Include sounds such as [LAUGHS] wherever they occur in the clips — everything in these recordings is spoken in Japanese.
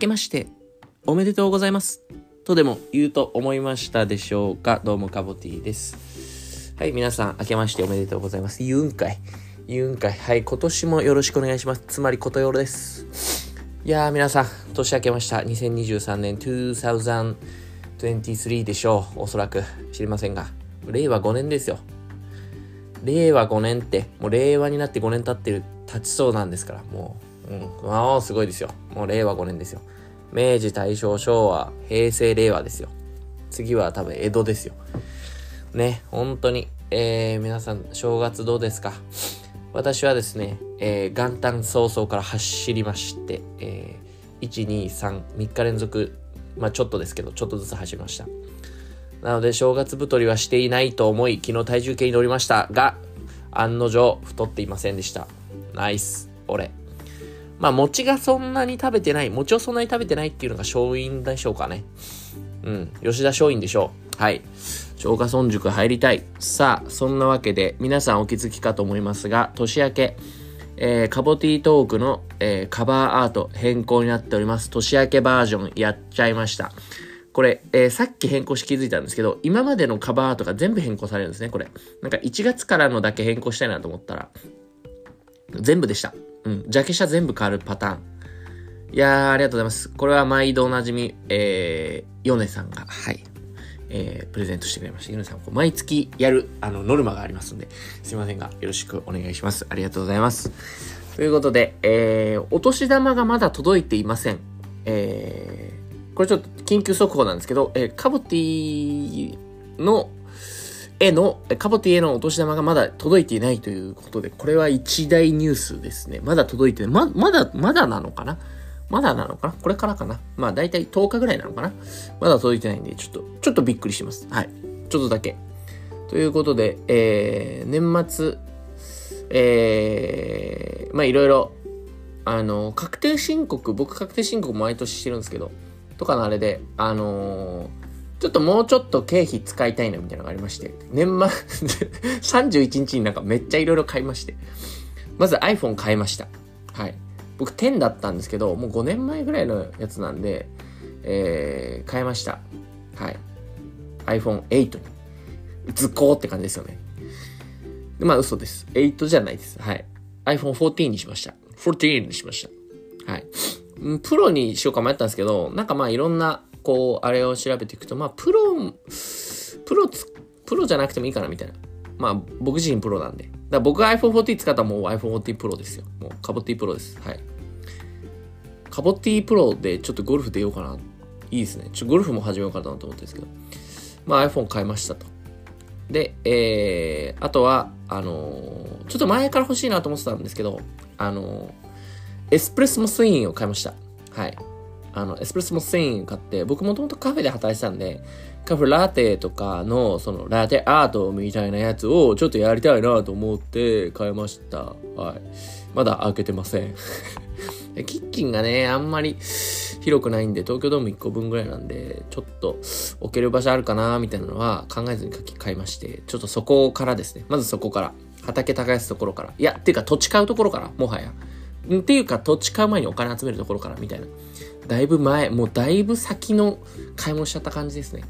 けましておめでとうございます。とでも言うと思いましたでしょうか。どうもカボティです。はい皆さん明けましておめでとうございます。言うんかい。言うんかい。はい今年もよろしくお願いします。つまりことよろです。いやー皆さん年明けました。2023年2023でしょうおそらく。知りませんが。令和5年ですよ。令和5年ってもう令和になって5年経ってる経ちそうなんですから。もううん。まあ、すごいですよ。もう令和5年ですよ。明治、大正、昭和、平成、令和ですよ。次は多分江戸ですよ。ね、本当に。えー、皆さん、正月どうですか？私はですね、えー、元旦早々から走りまして、えー、1、2、3、3日連続、まあちょっとですけど、ちょっとずつ走りました。なので、正月太りはしていないと思い、昨日体重計に乗りましたが、案の定、太っていませんでした。ナイス、俺。まあ、餅がそんなに食べてない、餅をそんなに食べてないっていうのが勝因でしょうかね。うん。吉田松陰でしょう。はい。超過村塾入りたい。さあ、そんなわけで、皆さんお気づきかと思いますが、年明け、えー、カボティトークの、えー、カバーアート変更になっております。年明けバージョンやっちゃいました。これ、えー、さっき変更し気づいたんですけど、今までのカバーアートが全部変更されるんですね、これ。なんか1月からのだけ変更したいなと思ったら、全部でした。うん。ジャケ写全部変わるパターン。いやー、ありがとうございます。これは毎度おなじみ、えー、ヨネさんが、はい、えー、プレゼントしてくれました。ヨネさん、毎月やる、あの、ノルマがありますので、すいませんが、よろしくお願いします。ありがとうございます。ということで、えー、お年玉がまだ届いていません。えー、これちょっと緊急速報なんですけど、えー、カボティのへの、カボティへのお年玉がまだ届いていないということで、これは一大ニュースですね。まだ届いてない。ま、まだ、まだなのかな？まだなのかな？これからかな？まあ大体10日ぐらいなのかな？まだ届いてないんで、ちょっと、ちょっとびっくりします。はい。ちょっとだけ。ということで、えー、年末、えー、まあいろいろ、あの、確定申告、僕確定申告毎年してるんですけど、とかのあれで、あのーちょっともうちょっと経費使いたいなみたいなのがありまして、年末 [LAUGHS] 31日になんかめっちゃいろいろ買いまして、まず iPhone 買いました。はい。僕10だったんですけど、もう5年前ぐらいのやつなんで、えー、買いました。はい。iPhone8 に。図工って感じですよね。まあ嘘です。8じゃないです。はい。iPhone14 にしました。14にしました。はい。プロにしようか迷ったんですけど、なんかまあいろんなこう、あれを調べていくと、まあ、プロ、プロつ、プロじゃなくてもいいかなみたいな。まあ、僕自身プロなんで。だから僕が iPhone14 使ったらもう iPhone14 プロですよ。もうカボティプロです。はい。カボティプロでちょっとゴルフ出ようかな。いいですね。ちょゴルフも始めようかなと思ってるんですけど。まあ iPhone 買いましたと。で、えー、あとは、あのー、ちょっと前から欲しいなと思ってたんですけど、あのー、エスプレッソモスインを買いました。はい。あの、エスプレッソも1000円買って、僕もともとカフェで働いてたんで、カフェラテとかの、その、ラテアートみたいなやつをちょっとやりたいなと思って買いました。はい。まだ開けてません。[LAUGHS] キッチンがね、あんまり広くないんで、東京ドーム1個分ぐらいなんで、ちょっと置ける場所あるかなみたいなのは考えずに買いまして、ちょっとそこからですね。まずそこから。畑耕すところから。いや、っていうか土地買うところから、もはや。っていうか土地買う前にお金集めるところから、みたいな。だいぶ前、もうだいぶ先の買い物しちゃった感じですね。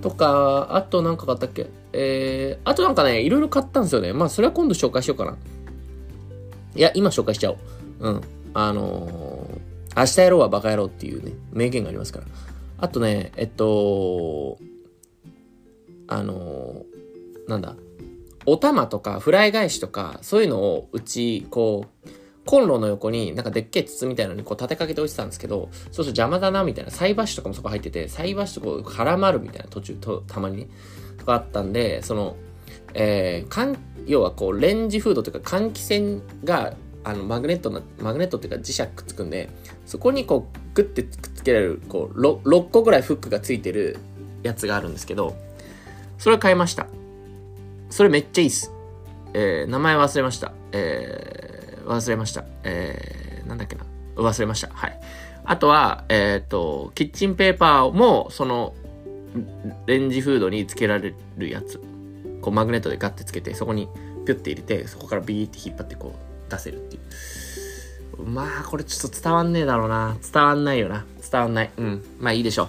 とか、あとなんか買ったっけ？えー、あとなんかね、いろいろ買ったんですよね。まあ、それは今度紹介しようかな。いや、今紹介しちゃおう。うん。あのー、明日やろうはバカ野郎っていうね、名言がありますから。あとね、えっと、あのー、なんだ、お玉とかフライ返しとか、そういうのをうち、こう、コンロの横になんかでっけえ筒みたいなのにこう立てかけておいてたんですけど、そうすると邪魔だなみたいな、菜箸とかもそこ入ってて、菜箸とこう絡まるみたいな途中と、たまにね、とかあったんで、その、えー、かん、要はこうレンジフードというか換気扇があのマグネットな、マグネットっていうか磁石くっつくんで、そこにこうグッてくっつけられる、こう 6, 6個ぐらいフックがついてるやつがあるんですけど、それを買いました。それめっちゃいいっす。えー、名前忘れました。えー忘れました。えー、なんだっけな。忘れました。はい。あとは、えっ、ー、と、キッチンペーパーも、その、レンジフードにつけられるやつ。こう、マグネットでガッてつけて、そこにピュッて入れて、そこからビーって引っ張ってこう、出せるっていう。まあ、これちょっと伝わんねえだろうな。伝わんないよな。伝わんない。うん。まあいいでしょう。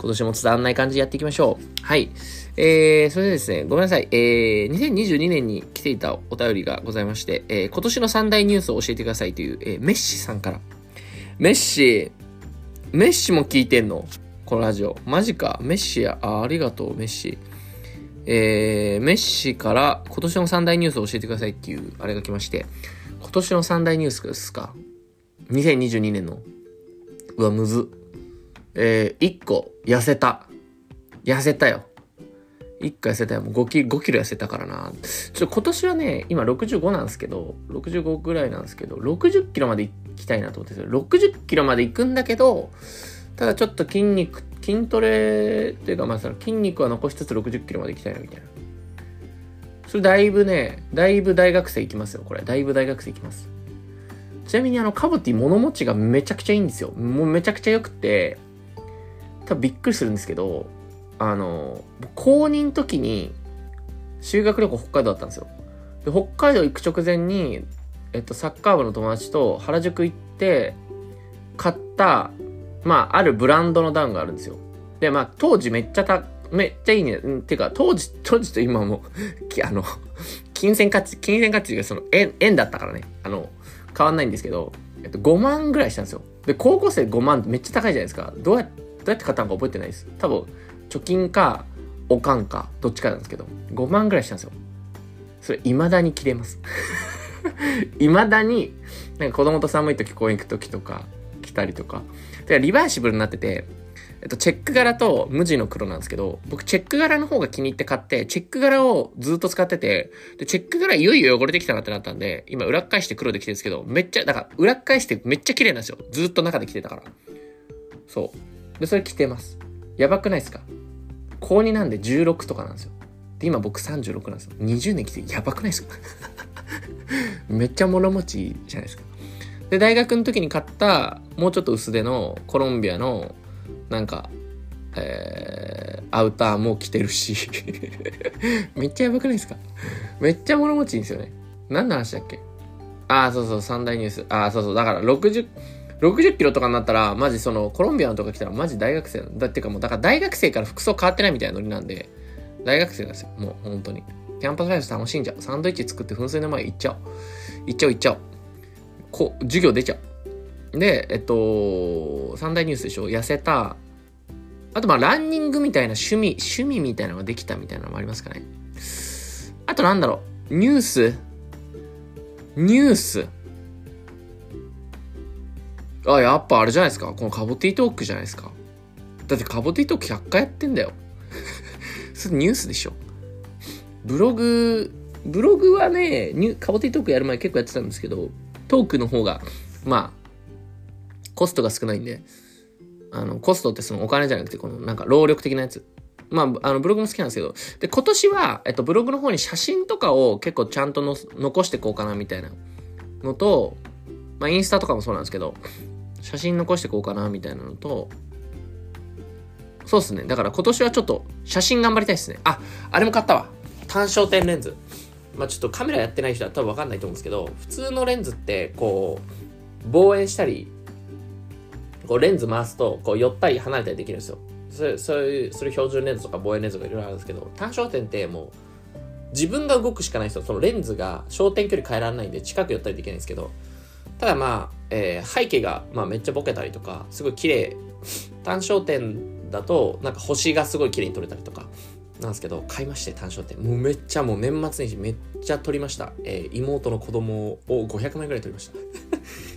今年も伝わんない感じでやっていきましょう。はい。えー、それでですね、ごめんなさい。えー、2022年に来ていたお便りがございまして、えー、今年の三大ニュースを教えてくださいという、えー、メッシさんから。メッシ、メッシも聞いてんの？このラジオ。マジか。メッシや、あ、ありがとう、メッシ。えー、メッシから今年の三大ニュースを教えてくださいっていう、あれが来まして、今年の三大ニュースですか ?2022 年の。うわ、むず。えー、1個、痩せた。痩せたよ。1個痩せたよ。もう5キロ、5キロ痩せたからな。ちょっと今年はね、今65なんですけど、65ぐらいなんですけど、60キロまで行きたいなと思ってる60キロまで行くんだけど、ただちょっと筋肉、筋トレっていうかまあその筋肉は残しつつ60キロまで行きたいなみたいな。それだいぶね、だいぶ大学生行きますよ、これ。だいぶ大学生行きます。ちなみにあの、カブティ物持ちがめちゃくちゃいいんですよ。もうめちゃくちゃ良くて、多分びっくりするんですけど、あの、公認の時に修学旅行北海道だったんですよ。で、北海道行く直前に、えっと、サッカー部の友達と原宿行って、買った、まあ、あるブランドのダウンがあるんですよ。で、まあ、当時めっちゃた、めっちゃいいね。ん、てか、当時、当時と今も [LAUGHS] あの、金銭価値、金銭価値がその円、円だったからね。あの、変わんないんですけど、えっと、5万ぐらいしたんですよ。で、高校生5万ってめっちゃ高いじゃないですか。どうやって、どうやって買ったのか覚えてないです。多分、貯金か、おかんか、どっちかなんですけど、5万ぐらいしたんですよ。それ、未だに切れます。[LAUGHS] 未だに、なんか子供と寒い時公園行く時とか、来たりとか。で、リバーシブルになってて、えっと、チェック柄と無地の黒なんですけど、僕チェック柄の方が気に入って買って、チェック柄をずっと使ってて、で、チェック柄いよいよ汚れてきたなってなったんで、今裏返して黒で着てるんですけど、めっちゃ、だから裏返してめっちゃ綺麗なんですよ。ずっと中で着てたから。そう。で、それ着てます。やばくないですか？高2なんで16とかなんですよ。で、今僕36なんですよ。20年来てやばくないですか？[LAUGHS] めっちゃ物持ちじゃないですか。で、大学の時に買った、もうちょっと薄手のコロンビアの、なんか、えー、アウターも着てるし [LAUGHS] めっちゃやばくないですか？めっちゃ物持ちいいんですよね。何の話だっけ？ああ、そうそう、三大ニュース。ああ、そうそう、だから60、60キロとかになったら、マジその、コロンビアのとか来たらマジ大学生だってかもう、だから大学生から服装変わってないみたいなノリなんで、大学生なんですよ。もう、本当に。キャンパスライフ楽しんじゃう。サンドイッチ作って噴水の前行っちゃおう。行っちゃおう行っちゃおう。こう、授業出ちゃう。で、えっと、三大ニュースでしょ痩せた。あと、まあ、ランニングみたいな趣味、趣味みたいなのができたみたいなのもありますかね。あと、なんだろう。ニュースニュースあ、やっぱあれじゃないですか。このカボティトークじゃないですか。だってカボティトーク100回やってんだよ。[LAUGHS] それニュースでしょ。ブログ、ブログはね、ニュカボティトークやる前結構やってたんですけど、トークの方が、まあ、コストが少ないんで、あの、コストってそのお金じゃなくて、このなんか労力的なやつ。まあ、あの、ブログも好きなんですけど、で、今年は、えっと、ブログの方に写真とかを結構ちゃんとの残してこうかな、みたいなのと、まあ、インスタとかもそうなんですけど、写真残していこうかな、みたいなのと、そうっすね。だから今年はちょっと写真頑張りたいっすね。あ、あれも買ったわ。単焦点レンズ。まあちょっとカメラやってない人は多分わかんないと思うんですけど、普通のレンズってこう、望遠したり、こうレンズ回すと、こう寄ったり離れたりできるんですよ。それ、そういう、それ標準レンズとか望遠レンズとかいろいろあるんですけど、単焦点ってもう、自分が動くしかない人、そのレンズが焦点距離変えられないんで近く寄ったりできないんですけど、ただまあ、えー、背景が、まあ、めっちゃボケたりとか、すごい綺麗、単焦点だと、なんか星がすごい綺麗に撮れたりとか、なんですけど、買いまして、単焦点。もうめっちゃもう年末年始めっちゃ撮りました。えー、妹の子供を500枚ぐらい撮りました。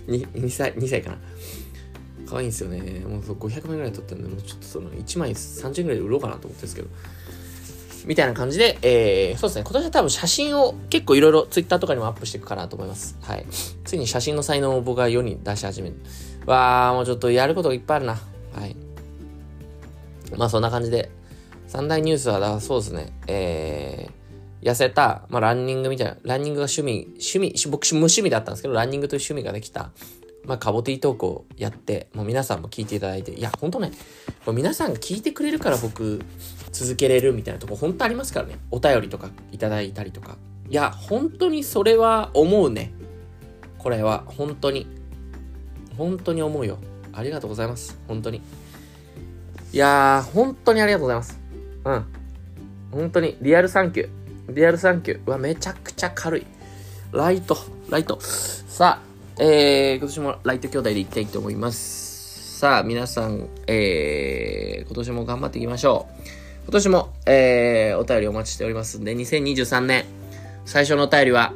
2, 2歳、2歳かな。可愛いんですよね。もう500枚ぐらい撮ってんで、もうちょっとその1枚30円ぐらいで売ろうかなと思ってるんですけど。みたいな感じで、えー、そうですね。今年は多分写真を結構いろいろ Twitter とかにもアップしていくかなと思います。はい。ついに写真の才能を僕が世に出し始める。わー、もうちょっとやることがいっぱいあるな。はい。まあそんな感じで、三大ニュースは、だそうですね。えー、痩せた、まあランニングみたいな、ランニングが趣味、趣味、僕無趣味だったんですけど、ランニングという趣味ができた。まあ、カボティトークをやって、もう皆さんも聞いていただいて、いや、ほんとね、皆さんが聞いてくれるから僕、続けれるみたいなとこ、本当ありますからね。お便りとかいただいたりとか。いや、本当にそれは思うね。これは、本当に。本当に思うよ。ありがとうございます。本当に。いやー、本当にありがとうございます。うん。本当に、 real thank you。real thank you。うわ、めちゃくちゃ軽い。 light、light。さあ、えー、今年もライト兄弟でいきたいと思います。さあ、皆さん、えー、今年も頑張っていきましょう。今年も、えー、お便りお待ちしておりますんで、2023年、最初のお便りは、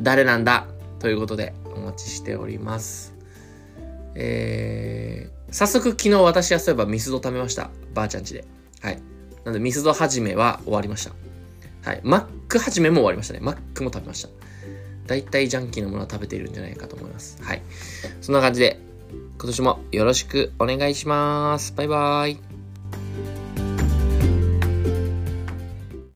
誰なんだ？ということで、お待ちしております。えー、早速昨日私はそういえばミスド食べました。ばあちゃんちで。はい。なんでミスド始めは終わりました。はい。マック始めも終わりましたね。マックも食べました。大体ジャンキーなものは食べているんじゃないかと思います。はい。そんな感じで、今年もよろしくお願いします。バイバーイ。